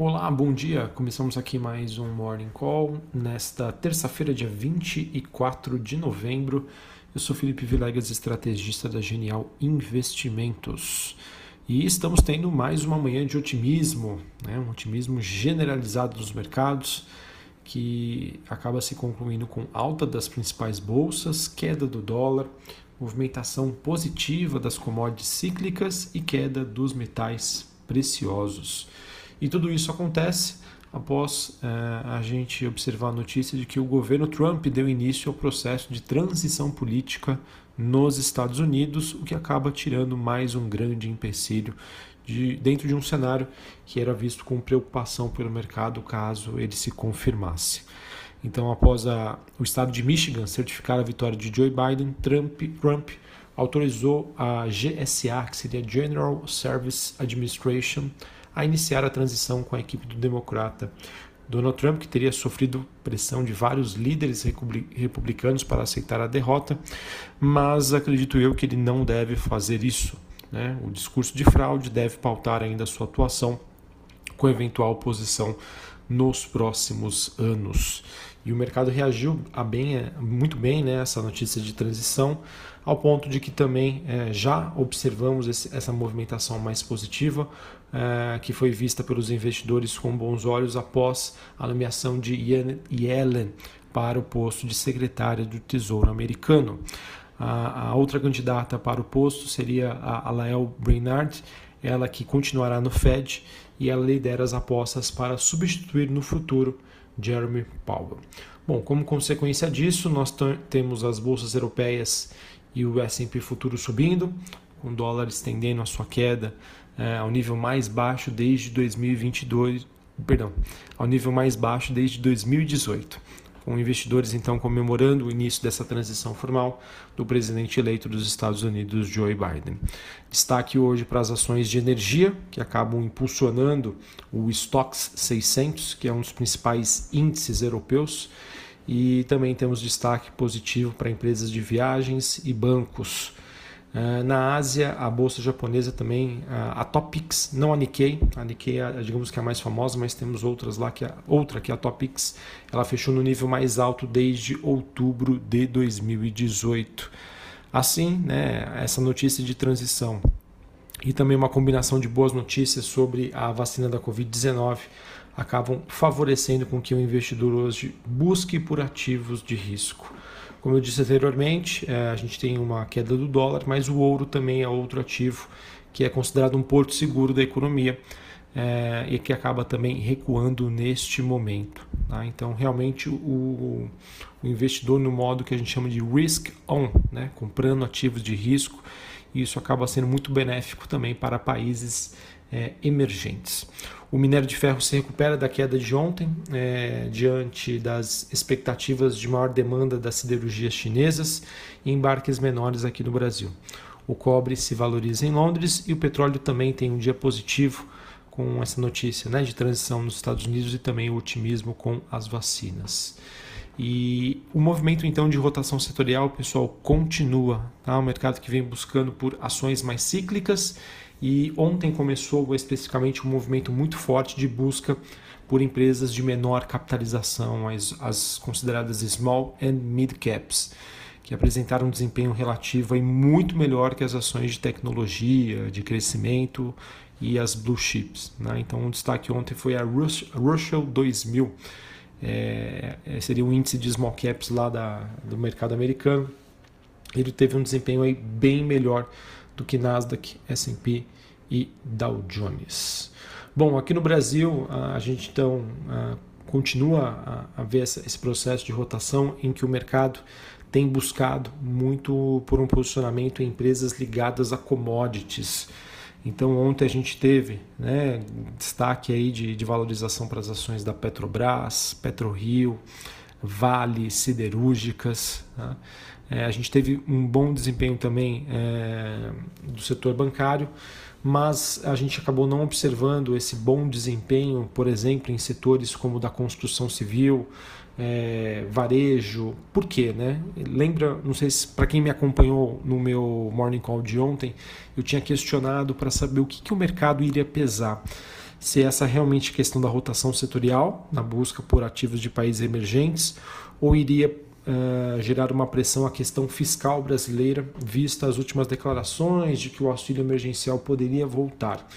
Olá, bom dia. Começamos aqui mais um Morning Call nesta terça-feira, dia 24 de novembro. Eu sou Felipe Vilegas, estrategista da Genial Investimentos. E estamos tendo mais uma manhã de otimismo, né? um otimismo generalizado dos mercados, que acaba se concluindo com alta das principais bolsas, queda do dólar, movimentação positiva das commodities cíclicas e queda dos metais preciosos. E tudo isso acontece após é, a gente observar a notícia de que o governo Trump deu início ao processo de transição política nos Estados Unidos, o que acaba tirando mais um grande empecilho de, dentro de um cenário que era visto com preocupação pelo mercado caso ele se confirmasse. Então, após a, o estado de Michigan certificar a vitória de Joe Biden, Trump, Trump autorizou a GSA, que seria General Service Administration, a iniciar a transição com a equipe do democrata Donald Trump, que teria sofrido pressão de vários líderes republicanos para aceitar a derrota, mas acredito eu que ele não deve fazer isso. Né? O discurso de fraude deve pautar ainda sua atuação com eventual oposição nos próximos anos. E o mercado reagiu a bem, muito bem né, notícia de transição, ao ponto de que também é, já observamos esse, essa movimentação mais positiva, é, que foi vista pelos investidores com bons olhos após a nomeação de Yellen para o posto de secretária do Tesouro americano. A, a outra candidata para o posto seria a Lael Brainard, ela que continuará no Fed e ela lidera as apostas para substituir no futuro Jeremy Powell. Bom, como consequência disso, nós temos as bolsas europeias e o S&P futuro subindo, com o dólar estendendo a sua queda é, ao nível mais baixo desde 2022, perdão, ao nível mais baixo desde 2018 com investidores então comemorando o início dessa transição formal do presidente eleito dos Estados Unidos, Joe Biden. Destaque hoje para as ações de energia, que acabam impulsionando o Stocks 600, que é um dos principais índices europeus, e também temos destaque positivo para empresas de viagens e bancos. Ah, na Ásia, a bolsa japonesa também, a Topix, não a Nikkei, a Nikkei é, digamos que é a mais famosa, mas temos outras lá, que é, outra que é a Topix, ela fechou no nível mais alto desde outubro de 2018. Assim, né, essa notícia de transição e também uma combinação de boas notícias sobre a vacina da Covid-19 acabam favorecendo com que o investidor hoje busque por ativos de risco. Como eu disse anteriormente, é, a gente tem uma queda do dólar, mas o ouro também é outro ativo que é considerado um porto seguro da economia é, e que acaba também recuando neste momento. Tá? Então, realmente, o, investidor no modo que a gente chama de risk on, né? comprando ativos de risco, isso acaba sendo muito benéfico também para países é, emergentes. O minério de ferro se recupera da queda de ontem, é, diante das expectativas de maior demanda das siderurgias chinesas e embarques menores aqui no Brasil. O cobre se valoriza em Londres e o petróleo também tem um dia positivo com essa notícia né, de transição nos Estados Unidos e também o otimismo com as vacinas. E o movimento então de rotação setorial, pessoal, continua. Tá? O mercado que vem buscando por ações mais cíclicas e ontem começou especificamente um movimento muito forte de busca por empresas de menor capitalização, as, as consideradas small and mid caps, que apresentaram um desempenho relativo aí muito melhor que as ações de tecnologia, de crescimento e as blue chips. Né? Então, um destaque ontem foi a Russell 2000, é, é, seria um índice de small caps lá da, do mercado americano. Ele teve um desempenho aí bem melhor do que Nasdaq, S&P e Dow Jones. Bom, aqui no Brasil a gente então continua a ver esse processo de rotação em que o mercado tem buscado muito por um posicionamento em empresas ligadas a commodities. Então ontem a gente teve né, destaque aí de, de valorização para as ações da Petrobras, PetroRio, Vale, siderúrgicas. Tá? É, a gente teve um bom desempenho também é, do setor bancário, mas a gente acabou não observando esse bom desempenho, por exemplo, em setores como da construção civil, é, varejo. Por quê? Né? Lembra, não sei se para quem me acompanhou no meu morning call de ontem, eu tinha questionado para saber o que, que o mercado iria pesar. se essa é realmente questão da rotação setorial, na busca por ativos de países emergentes, ou iria uh, gerar uma pressão à questão fiscal brasileira, vista as últimas declarações de que o auxílio emergencial poderia voltar.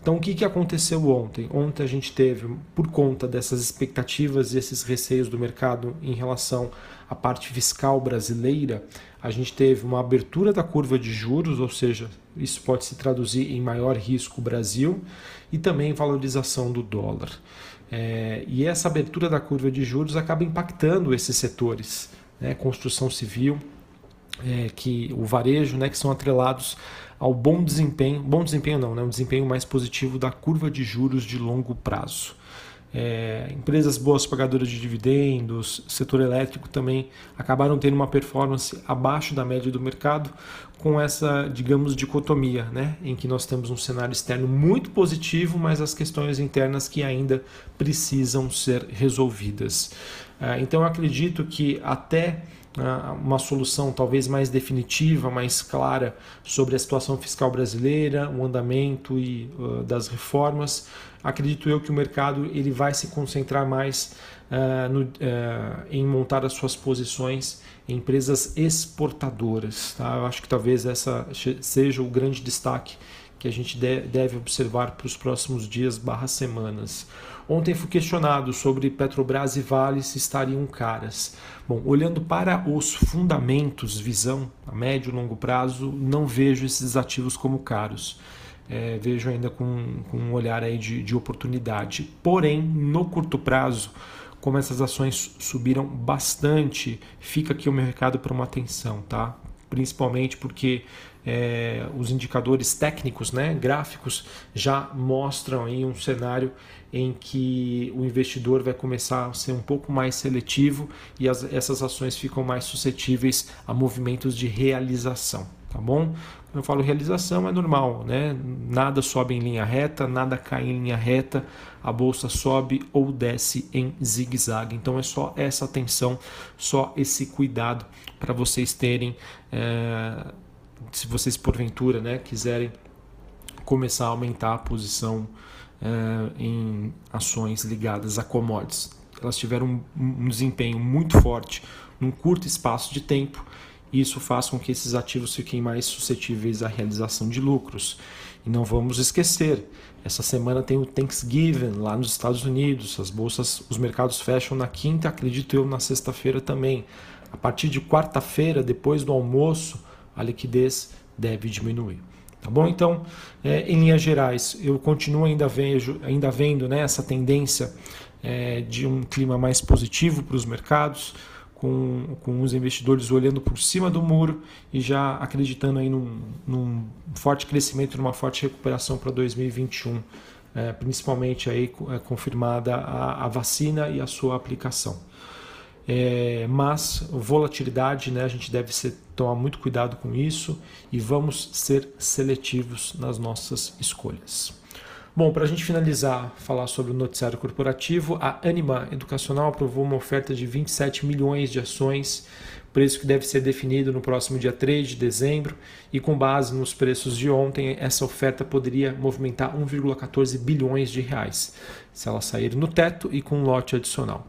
Então, o que, que aconteceu ontem? Ontem a gente teve, por conta dessas expectativas e esses receios do mercado em relação à parte fiscal brasileira, a gente teve uma abertura da curva de juros, ou seja, isso pode se traduzir em maior risco Brasil e também valorização do dólar. É, e essa abertura da curva de juros acaba impactando esses setores, né? construção civil, é, que o varejo, né, que são atrelados ao bom desempenho, bom desempenho não, né, um desempenho mais positivo da curva de juros de longo prazo. É, empresas boas pagadoras de dividendos, setor elétrico também acabaram tendo uma performance abaixo da média do mercado, com essa, digamos, dicotomia, né, em que nós temos um cenário externo muito positivo, mas as questões internas que ainda precisam ser resolvidas. É, então, eu acredito que até uma solução talvez mais definitiva, mais clara sobre a situação fiscal brasileira, o andamento e, uh, das reformas, acredito eu que o mercado ele vai se concentrar mais uh, no, uh, em montar as suas posições em empresas exportadoras. Tá? Eu acho que talvez essa seja o grande destaque que a gente deve observar para os próximos dias barra semanas. Ontem fui questionado sobre Petrobras e Vale se estariam caras. Bom, olhando para os fundamentos, visão a médio e longo prazo, não vejo esses ativos como caros. É, vejo ainda com, com um olhar aí de, de oportunidade. Porém, no curto prazo, como essas ações subiram bastante, fica aqui o mercado para uma atenção, tá? Principalmente porque é, os indicadores técnicos, né, gráficos, já mostram aí um cenário em que o investidor vai começar a ser um pouco mais seletivo e as, essas ações ficam mais suscetíveis a movimentos de realização, tá bom? Quando eu falo realização é normal, né? Nada sobe em linha reta, nada cai em linha reta, a bolsa sobe ou desce em zigue-zague. Então é só essa atenção, só esse cuidado para vocês terem. É se vocês porventura né, quiserem começar a aumentar a posição é, em ações ligadas a commodities. Elas tiveram um, um desempenho muito forte num curto espaço de tempo isso faz com que esses ativos fiquem mais suscetíveis à realização de lucros. E não vamos esquecer, essa semana tem o Thanksgiving lá nos Estados Unidos, as bolsas, os mercados fecham na quinta, acredito eu, na sexta-feira também. A partir de quarta-feira, depois do almoço, a liquidez deve diminuir. Tá bom? Então, é, em linhas gerais, eu continuo ainda, vejo, ainda vendo né, essa tendência é, de um clima mais positivo para os mercados, com, com os investidores olhando por cima do muro e já acreditando aí num, num forte crescimento, numa forte recuperação para 2021, é, principalmente aí é, confirmada a, a vacina e a sua aplicação. É, mas volatilidade, né, a gente deve ser, tomar muito cuidado com isso e vamos ser seletivos nas nossas escolhas. Bom, para a gente finalizar, falar sobre o noticiário corporativo, a Anima Educacional aprovou uma oferta de 27 milhões de ações, preço que deve ser definido no próximo dia 3 de dezembro, e com base nos preços de ontem, essa oferta poderia movimentar 1,14 bilhões de reais, se ela sair no teto e com um lote adicional.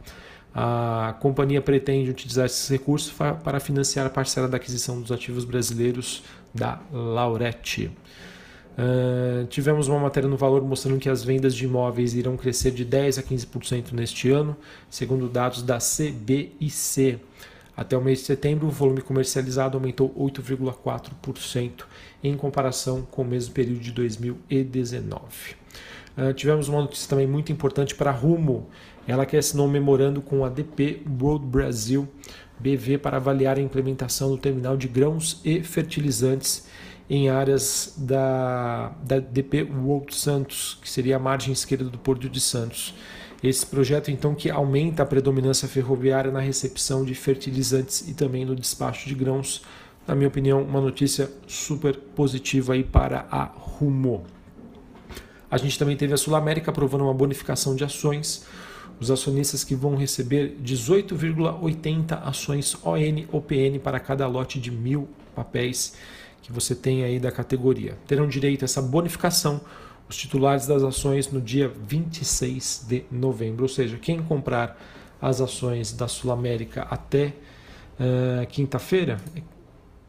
A companhia pretende utilizar esses recursos para financiar a parcela da aquisição dos ativos brasileiros da Laurette. Tivemos uma matéria no Valor mostrando que as vendas de imóveis irão crescer de 10 a 15% neste ano, segundo dados da CBIC. Até o mês de setembro, o volume comercializado aumentou 8,4% em comparação com o mesmo período de 2019. Uh, tivemos uma notícia também muito importante para a Rumo, ela que assinou um memorando com a DP World Brasil BV para avaliar a implementação do terminal de grãos e fertilizantes em áreas da, da DP World Santos, que seria a margem esquerda do Porto de Santos. Esse projeto, então, que aumenta a predominância ferroviária na recepção de fertilizantes e também no despacho de grãos. Na minha opinião, uma notícia super positiva aí para a Rumo. A gente também teve a Sul América aprovando uma bonificação de ações os acionistas que vão receber 18,80 ações ON ou PN para cada lote de mil papéis que você tem aí da categoria. Terão direito a essa bonificação os titulares das ações no dia 26 de novembro, ou seja, quem comprar as ações da Sul América até uh, quinta-feira,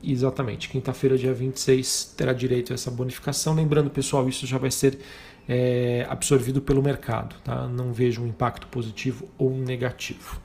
exatamente, quinta-feira, dia 26, terá direito a essa bonificação. Lembrando, pessoal, isso já vai ser é, absorvido pelo mercado, tá? não vejo um impacto positivo ou negativo.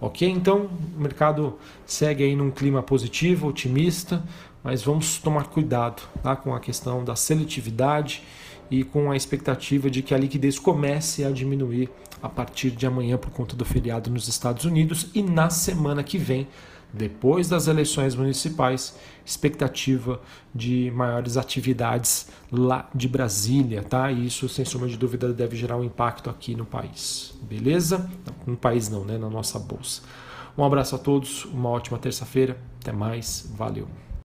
Ok? Então, o mercado segue aí num clima positivo, otimista, mas vamos tomar cuidado tá? com a questão da seletividade e com a expectativa de que a liquidez comece a diminuir a partir de amanhã por conta do feriado nos Estados Unidos e na semana que vem depois das eleições municipais, expectativa de maiores atividades lá de Brasília, tá? E isso, sem sombra de dúvida, deve gerar um impacto aqui no país, beleza? No país não, né? Na nossa bolsa. Um abraço a todos, uma ótima terça-feira, até mais, valeu!